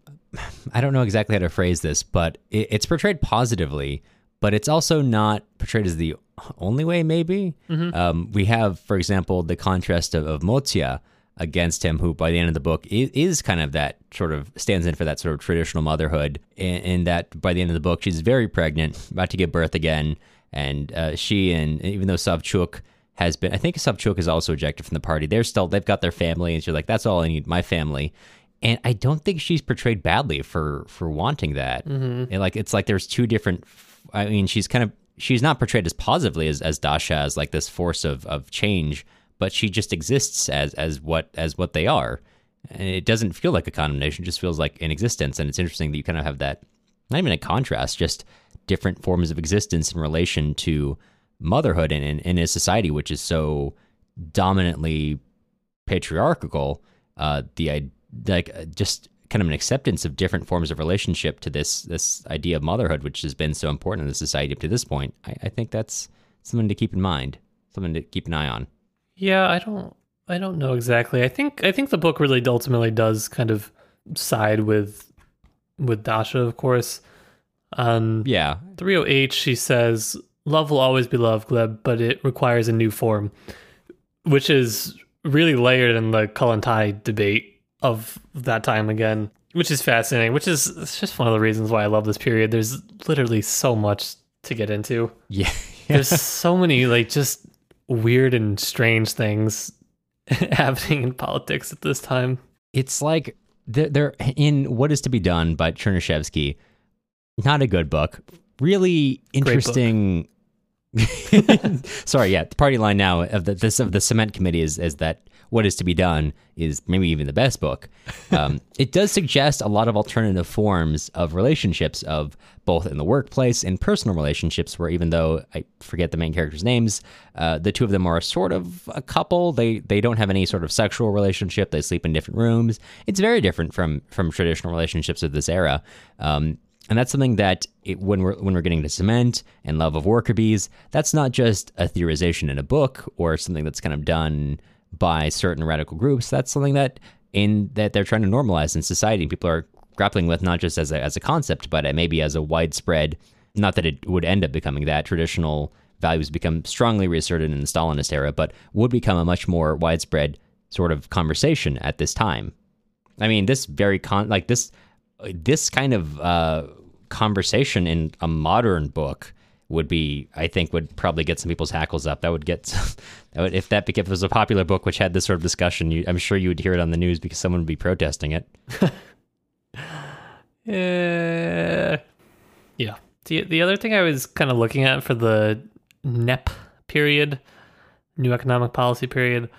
I don't know exactly how to phrase this, but it, it's portrayed positively, but it's also not portrayed as the only way. Maybe um, we have, for example, the contrast of, of Motia against him, who by the end of the book is, is kind of that sort of stands in for that sort of traditional motherhood. In, in that by the end of the book, she's very pregnant, about to give birth again, and uh, she and even though Savchuk has been, I think Savchuk is also ejected from the party. They're still they've got their family, and she's like, that's all I need, my family. And I don't think she's portrayed badly for for wanting that. And like it's like there's two different. I mean, she's kind of she's not portrayed as positively as, as Dasha as like this force of, of change, but she just exists as as what as what they are. And it doesn't feel like a condemnation; just feels like an existence. And it's interesting that you kind of have that not even a contrast, just different forms of existence in relation to motherhood in in, in a society which is so dominantly patriarchal. Uh, the like just kind of an acceptance of different forms of relationship to this this idea of motherhood, which has been so important in the society up to this point. I, I think that's something to keep in mind, something to keep an eye on. Yeah, I don't I don't know exactly. I think I think the book really ultimately does kind of side with with Dasha, of course. Um Yeah, 308 she says love will always be love, Gleb, but it requires a new form, which is really layered in the Kollontai debate of that time again, which is fascinating, which is it's just one of the reasons why I love this period. There's literally so much to get into. yeah, There's so many like just weird and strange things happening in politics at this time. it's like they're, they're in what is to be done by Chernyshevsky. Not a good book. Really interesting. Sorry, yeah. The party line now of the this of the cement committee is is that what is to be done is maybe even the best book. Um, it does suggest a lot of alternative forms of relationships of both in the workplace and personal relationships. Where even though I forget the main characters' names, uh, the two of them are sort of a couple. They they don't have any sort of sexual relationship. They sleep in different rooms. It's very different from from traditional relationships of this era. Um, and that's something that it, when we're when we're getting to cement and love of worker bees, that's not just a theorization in a book or something that's kind of done by certain radical groups. That's something that in that they're trying to normalize in society. People are grappling with not just as a as a concept, but maybe as a widespread. Not that it would end up becoming that traditional values become strongly reasserted in the Stalinist era, but would become a much more widespread sort of conversation at this time. I mean, this very con like this this kind of uh, conversation in a modern book would be, I think, would probably get some people's hackles up. That would get, that would, if that if it was a popular book which had this sort of discussion, you, I'm sure you would hear it on the news because someone would be protesting it. Uh, yeah. The the other thing I was kind of looking at for the NEP period, New Economic Policy period,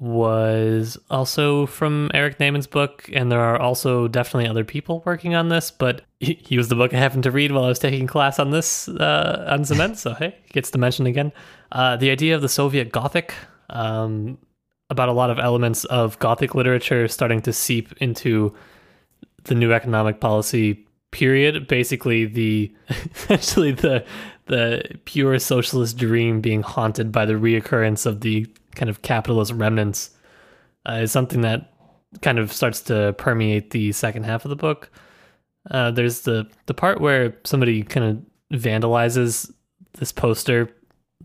was also from Eric Naiman's book, and there are also definitely other people working on this. But he, he was the book I happened to read while I was taking class on this uh, on cement. so hey, gets to mention again uh, the idea of the Soviet Gothic. Um, about a lot of elements of Gothic literature starting to seep into the new economic policy period basically the essentially the the pure socialist dream being haunted by the reoccurrence of the kind of capitalist remnants uh, is something that kind of starts to permeate the second half of the book. Uh, there's the the part where somebody kind of vandalizes this poster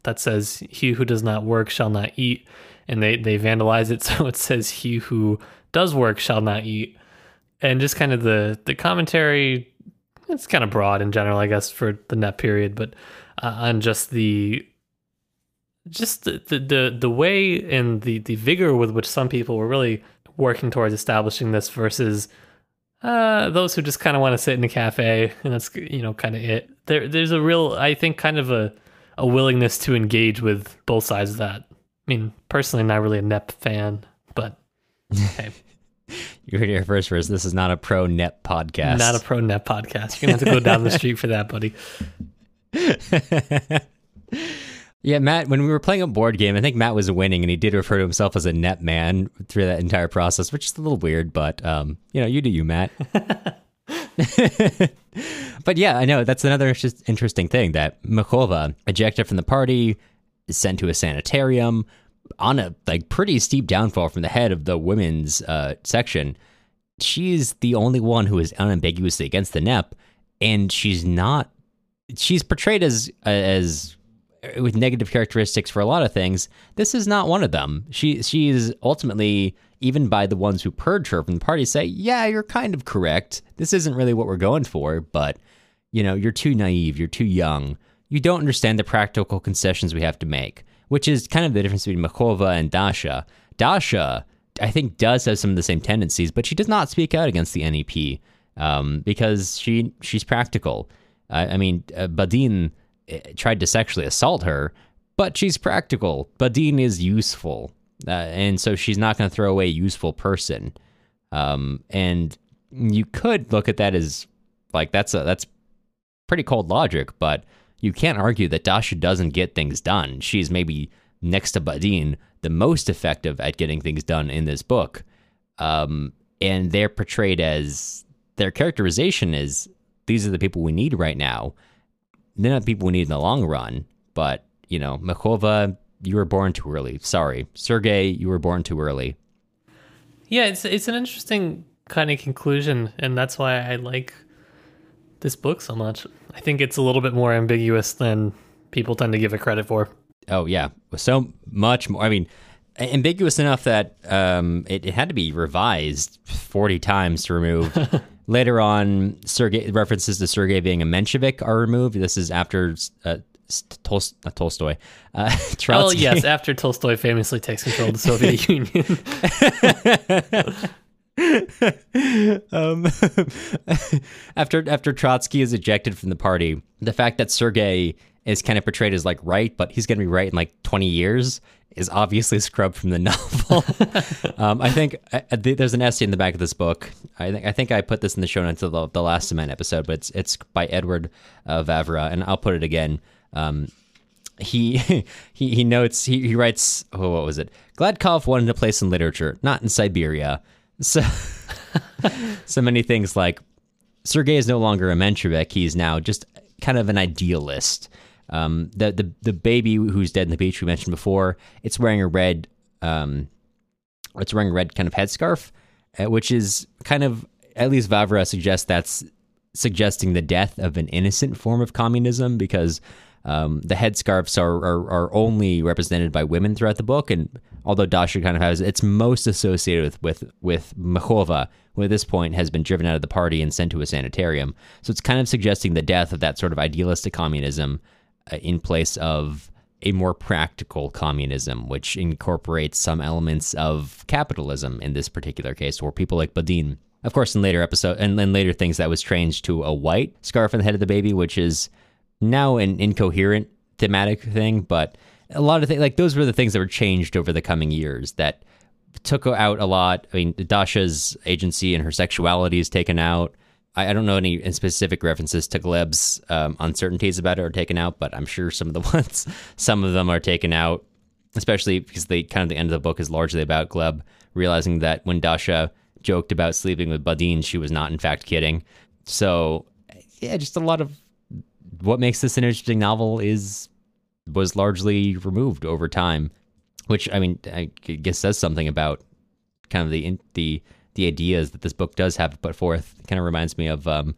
that says he who does not work shall not eat and they they vandalize it. So it says he who does work shall not eat. And just kind of the the commentary it's kind of broad in general i guess for the NEP period but uh, on just the just the, the the the way and the the vigor with which some people were really working towards establishing this versus uh, those who just kind of want to sit in a cafe and that's you know kind of it there there's a real i think kind of a a willingness to engage with both sides of that i mean personally not really a NEP fan but hey You heard here first, first. This is not a pro NEP podcast. Not a pro NEP podcast. You're gonna have to go down the street for that, buddy. yeah, Matt, when we were playing a board game, I think Matt was winning and he did refer to himself as a NEP man through that entire process, which is a little weird, but um, you know, you do you, Matt. but yeah, I know that's another interesting thing that Mekhova ejected from the party, is sent to a sanitarium, on a like pretty steep downfall from the head of the women's uh, section. She's the only one who is unambiguously against the NEP, and she's not. She's portrayed as as with negative characteristics for a lot of things. This is not one of them. She she is ultimately even by the ones who purge her from the party say, yeah, you're kind of correct. This isn't really what we're going for, but you know, you're too naive, you're too young. You don't understand the practical concessions we have to make, which is kind of the difference between Mekhova and Dasha. Dasha, I think, does have some of the same tendencies, but she does not speak out against the NEP um, because she she's practical. Uh, I mean, uh, Badin tried to sexually assault her, but she's practical. Badin is useful, uh, and so she's not going to throw away a useful person. Um, and you could look at that as like that's a that's pretty cold logic, but you can't argue that Dasha doesn't get things done. She's maybe next to Badin the most effective at getting things done in this book. Um, and they're portrayed as their characterization is these are the people we need right now. They're not people we need in the long run, but you know, Mekhova, you were born too early. Sorry, Sergei, you were born too early. Yeah, it's it's an interesting kind of conclusion, and that's why I like this book so much. I think it's a little bit more ambiguous than people tend to give it credit for. Oh yeah, so much more. I mean, ambiguous enough that um, it, it, had to be revised forty times to remove. Later on, Sergei references to Sergei being a Menshevik are removed. This is after uh, Tol- not Tolstoy. Uh, Trotsky. Oh yes, after Tolstoy famously takes control of the Soviet Union. um, after after Trotsky is ejected from the party, the fact that Sergei is kind of portrayed as like right, but he's going to be right in like 20 years is obviously scrubbed from the novel. um, I think I, there's an essay in the back of this book. I think I think I put this in the show notes of the, the last cement episode, but it's it's by Edward uh, Vavra, and I'll put it again. Um, he he he notes he, he writes oh what was it Gladkov wanted a place in literature, not in Siberia. So, so many things like Sergei is no longer a Menshevik. He's now just kind of an idealist. Um, the, the the baby who's dead in the beach we mentioned before, it's wearing a red, um, it's wearing a red kind of headscarf, uh, which is kind of at least Vavra suggests that's suggesting the death of an innocent form of communism because um, the headscarves are, are, are only represented by women throughout the book, and although Dasha kind of has, it's most associated with with with Mekhova, who at this point has been driven out of the party and sent to a sanitarium. So it's kind of suggesting the death of that sort of idealistic communism Uh, in place of a more practical communism, which incorporates some elements of capitalism in this particular case, where people like Badin. Of course, in later episode and then later things that was changed to a white scarf on the head of the baby, which is now an incoherent thematic thing, but a lot of things like those were the things that were changed over the coming years that took out a lot. I mean, Dasha's agency and her sexuality is taken out. I, I don't know any specific references to Gleb's um, uncertainties about it are taken out, but I'm sure some of the ones, some of them are taken out, especially because the kind of the end of the book is largely about Gleb realizing that when Dasha joked about sleeping with Badin, she was not in fact kidding. So yeah, just a lot of what makes this an interesting novel is was largely removed over time, which I mean, I guess says something about kind of the the the ideas that this book does have put forth. It kind of reminds me of um,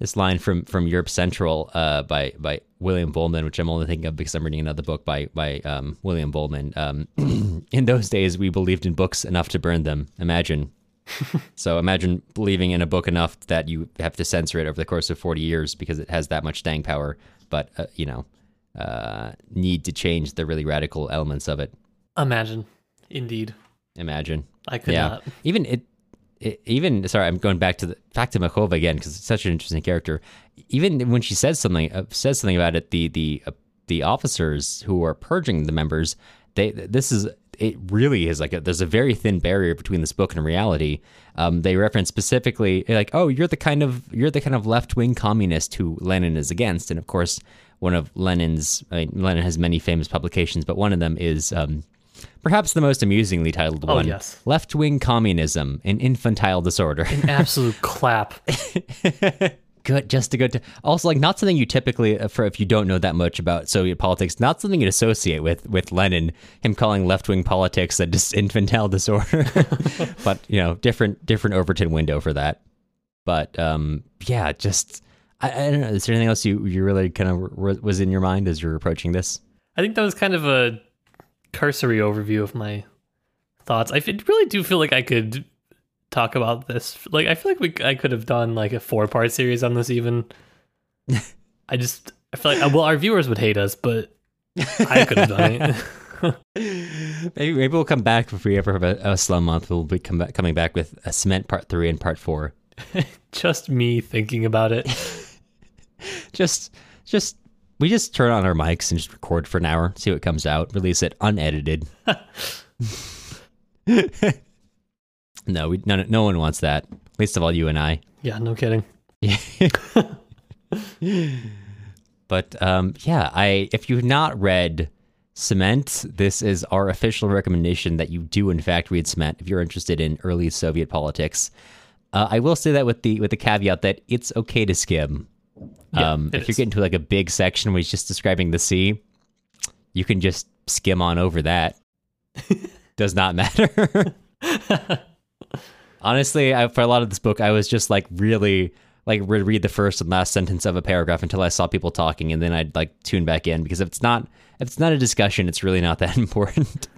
this line from from Europe Central uh, by by William Vollmann, which I'm only thinking of because I'm reading another book by by um, William Vollmann. Um, in those days, we believed in books enough to burn them. Imagine. so imagine believing in a book enough that you have to censor it over the course of 40 years because it has that much staying power. But uh, you know, uh, need to change the really radical elements of it. Imagine, indeed. Imagine. I could yeah. not. Even it, it, even sorry, I'm going back to the back to Mekhova again because it's such an interesting character. Even when she says something, uh, says something about it, the the uh, the officers who are purging the members, they this is it really is like a, there's a very thin barrier between this book and reality. Um, they reference specifically like, oh, you're the kind of you're the kind of left wing communist who Lenin is against, and of course, one of Lenin's I mean, Lenin has many famous publications, but one of them is um, perhaps the most amusingly titled oh, one: yes. "Left Wing Communism: An Infantile Disorder." An absolute clap. good, just a good. T- also, like not something you typically, uh, for if you don't know that much about Soviet politics, not something you'd associate with with Lenin. Him calling left wing politics a dis- infantile disorder, but you know, different different Overton window for that. But um, yeah, just I, I don't know. Is there anything else you you really kind of w- was in your mind as you're approaching this? I think that was kind of a cursory overview of my thoughts. I really do feel like I could talk about this. Like, I feel like we I could have done like a four part series on this. Even I just I feel like uh, well, our viewers would hate us, but I could have done it. maybe maybe we'll come back if we ever have a, a slow month. We'll be back, coming back with a cement part three and part four. just me thinking about it. just just we just turn on our mics and just record for an hour, see what comes out, release it unedited. no, we no, no one wants that. Least of all you and I. Yeah, no kidding. but um, yeah, I if you've not read Cement, this is our official recommendation that you do in fact read Cement if you're interested in early Soviet politics. Uh, I will say that with the with the caveat that it's okay to skim. Yeah, um, if you're is. getting to like a big section where he's just describing the sea, you can just skim on over that. Does not matter. Honestly, I, for a lot of this book, I was just like really like re- read the first and last sentence of a paragraph until I saw people talking, and then I'd like tune back in because if it's not if it's not a discussion, it's really not that important.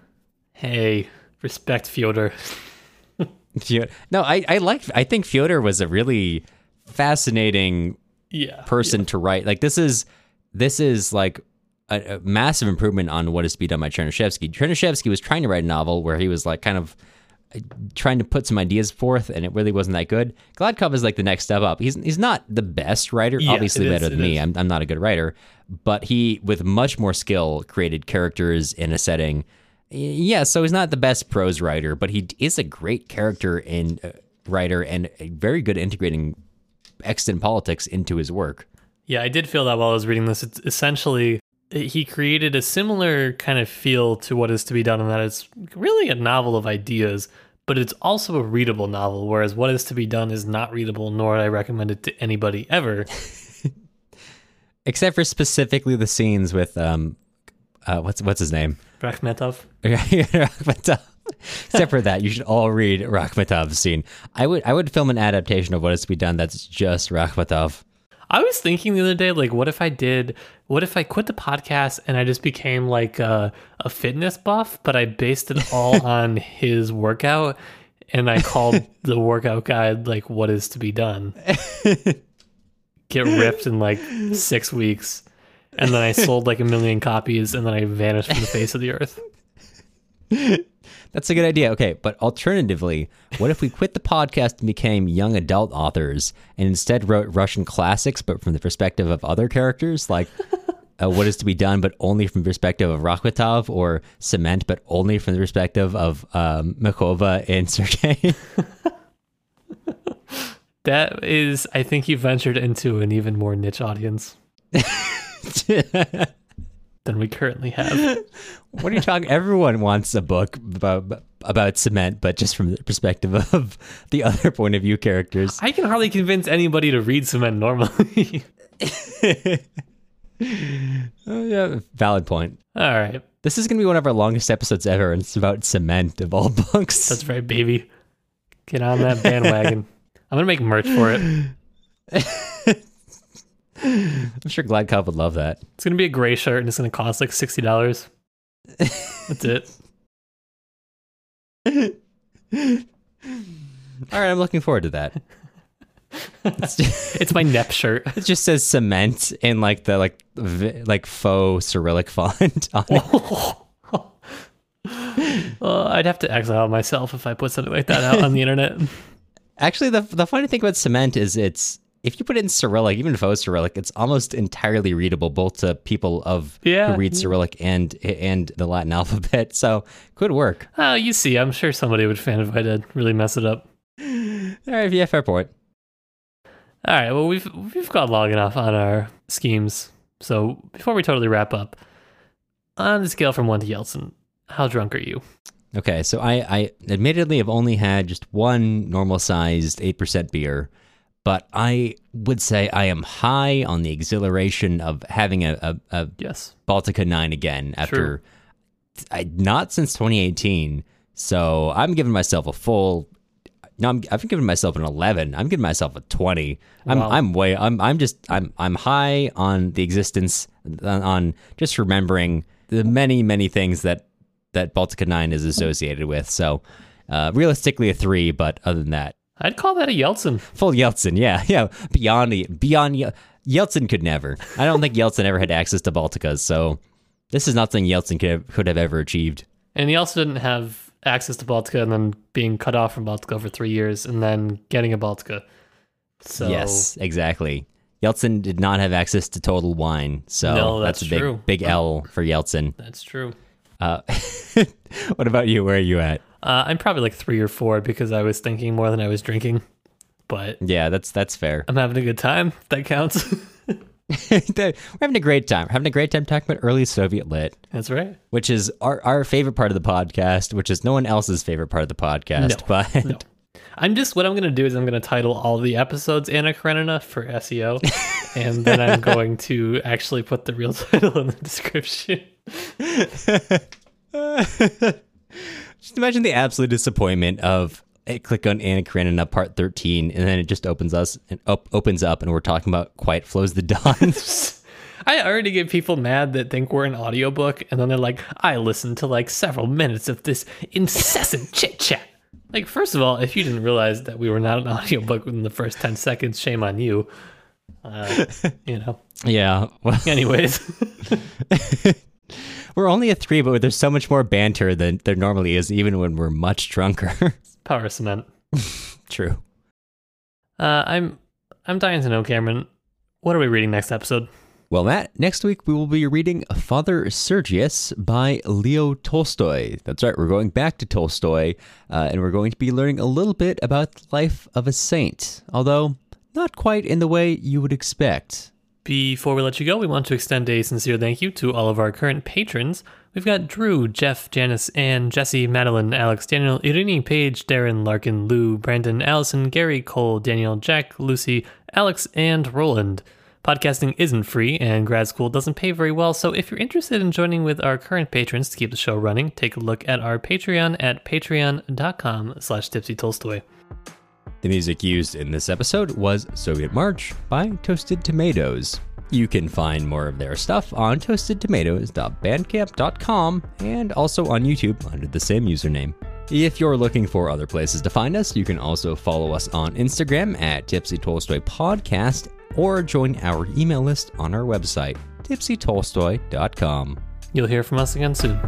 Hey, respect Fyodor. Fyo- no, I I like I think Fyodor was a really fascinating Yeah. person to write. Like this is this is like a, a massive improvement on what is to be done by Chernyshevsky. Chernyshevsky was trying to write a novel where he was like kind of uh, trying to put some ideas forth, and it really wasn't that good. Gladkov is like the next step up. He's he's not the best writer, Yeah, obviously it is, better than me. is. I'm I'm not a good writer, but he with much more skill created characters in a setting. Yeah, so he's not the best prose writer, but he is a great character in uh, writer and a very good integrating extant politics into his work. Yeah, I did feel that while I was reading this. It's essentially he created a similar kind of feel to what is to be done in that it's really a novel of ideas, but it's also a readable novel, whereas what is to be done is not readable, nor would I recommend it to anybody ever. except for specifically the scenes with um uh what's what's his name Rakhmetov. Rakhmetov. Except for that you should all read Rakhmetov's scene i would i would film an adaptation of what is to be done that's just Rakhmetov I was thinking the other day, like, what if I did, what if I quit the podcast and I just became like a, a fitness buff, but I based it all on his workout and I called the workout guide, like, what is to be done? Get ripped in like six weeks. And then I sold like a million copies and then I vanished from the face of the earth. that's a good idea. Okay but alternatively what if we quit the podcast and became young adult authors and instead wrote russian classics but from the perspective of other characters? Like uh, what is to be done but only from the perspective of Rakhmetov or cement but only from the perspective of um, Mekhova and Sergei? That is, I think you ventured into an even more niche audience than we currently have. What are you talking? Everyone wants a book about about cement, but just from the perspective of the other point of view characters. I can hardly convince anybody to read cement normally. Oh, yeah, valid point. All right. This is going to be one of our longest episodes ever, and it's about cement of all books. That's right, baby. Get on that bandwagon. I'm gonna make merch for it. I'm sure Gladkov would love that. It's gonna be a gray shirt and it's gonna cost like sixty dollars. That's it. All right, I'm looking forward to that. It's just, It's my NEP shirt. it just says cement in like the like vi- like faux Cyrillic font on it. I'd have to exile myself if I put something like that out on the internet. Actually, the the funny thing about cement is it's if you put it in Cyrillic, even faux Cyrillic, it's almost entirely readable both to people of Yeah. who read Cyrillic and and the Latin alphabet. So could work. Oh, you see, I'm sure somebody would fan if I did really mess it up. All right, yeah, fair point. All right. Well, we've we've gone long enough on our schemes. So before we totally wrap up, on the scale from one to Yeltsin, how drunk are you? Okay, so I, I admittedly have only had just one normal sized 8% beer, but I would say I am high on the exhilaration of having a, a, a Yes. Baltika 9 again after I, not since 2018. So I'm giving myself a full. No, I'm, I've given myself an 11. I'm giving myself a 20. I'm Wow. I'm way I'm I'm just I'm I'm high on the existence on, on just remembering the many many things that that Baltika 9 is associated with. So uh, realistically a 3, but other than that, I'd call that a Yeltsin. full Yeltsin. Yeah, yeah. Beyond the beyond Yeltsin could never. I don't think Yeltsin ever had access to Baltikas, so this is not something Yeltsin could have, could have ever achieved. And he also didn't have access to Baltika and then being cut off from Baltika for three years and then getting a Baltika. So Yes, exactly. Yeltsin did not have access to total wine, so No, that's, that's a big true. big L for Yeltsin. that's true. Uh, what about you? Where are you at? Uh, I'm probably like three or four because I was thinking more than I was drinking. But Yeah, that's that's fair. I'm having a good time. That counts. We're having a great time. We're having a great time talking about early Soviet lit, That's right. which is our, our favorite part of the podcast, which is no one else's favorite part of the podcast. No, but no. I'm just what I'm going to do is I'm going to title all the episodes Anna Karenina for SEO, and then I'm going to actually put the real title in the description. Just imagine the absolute disappointment of I click on Anna Karenina part 13 and then it just opens us and op- opens up and we're talking about Quiet Flows the Don. I already get people mad that think we're an audiobook, and then they're like, I listened to like several minutes of this incessant chit chat. Like, first of all, if you didn't realize that we were not an audiobook within the first 10 seconds, shame on you. Uh, you know. yeah. Well, Anyways, we're only a 3 but there's so much more banter than there normally is even when we're much drunker. power cement. True. Uh, I'm I'm dying to know, Cameron. What are we reading next episode? Well, Matt, next week we will be reading Father Sergius by Leo Tolstoy. That's right, we're going back to Tolstoy, uh, and we're going to be learning a little bit about the life of a saint, although not quite in the way you would expect. Before we let you go, we want to extend a sincere thank you to all of our current patrons. We've got Drew, Jeff, Janice, Ann, Jesse, Madeline, Alex, Daniel, Irini, Paige, Darren, Larkin, Lou, Brandon, Allison, Gary, Cole, Daniel, Jack, Lucy, Alex, and Roland. Podcasting isn't free, and grad school doesn't pay very well, so if you're interested in joining with our current patrons to keep the show running, take a look at our Patreon at patreon.com slash tipsytolstoy. The music used in this episode was Soviet March by Toasted Tomatoes. You can find more of their stuff on toastedtomatoes.bandcamp.com and also on YouTube under the same username. If you're looking for other places to find us, you can also follow us on Instagram at Tipsy Tolstoy Podcast or join our email list on our website, tipsytolstoy.com. You'll hear from us again soon.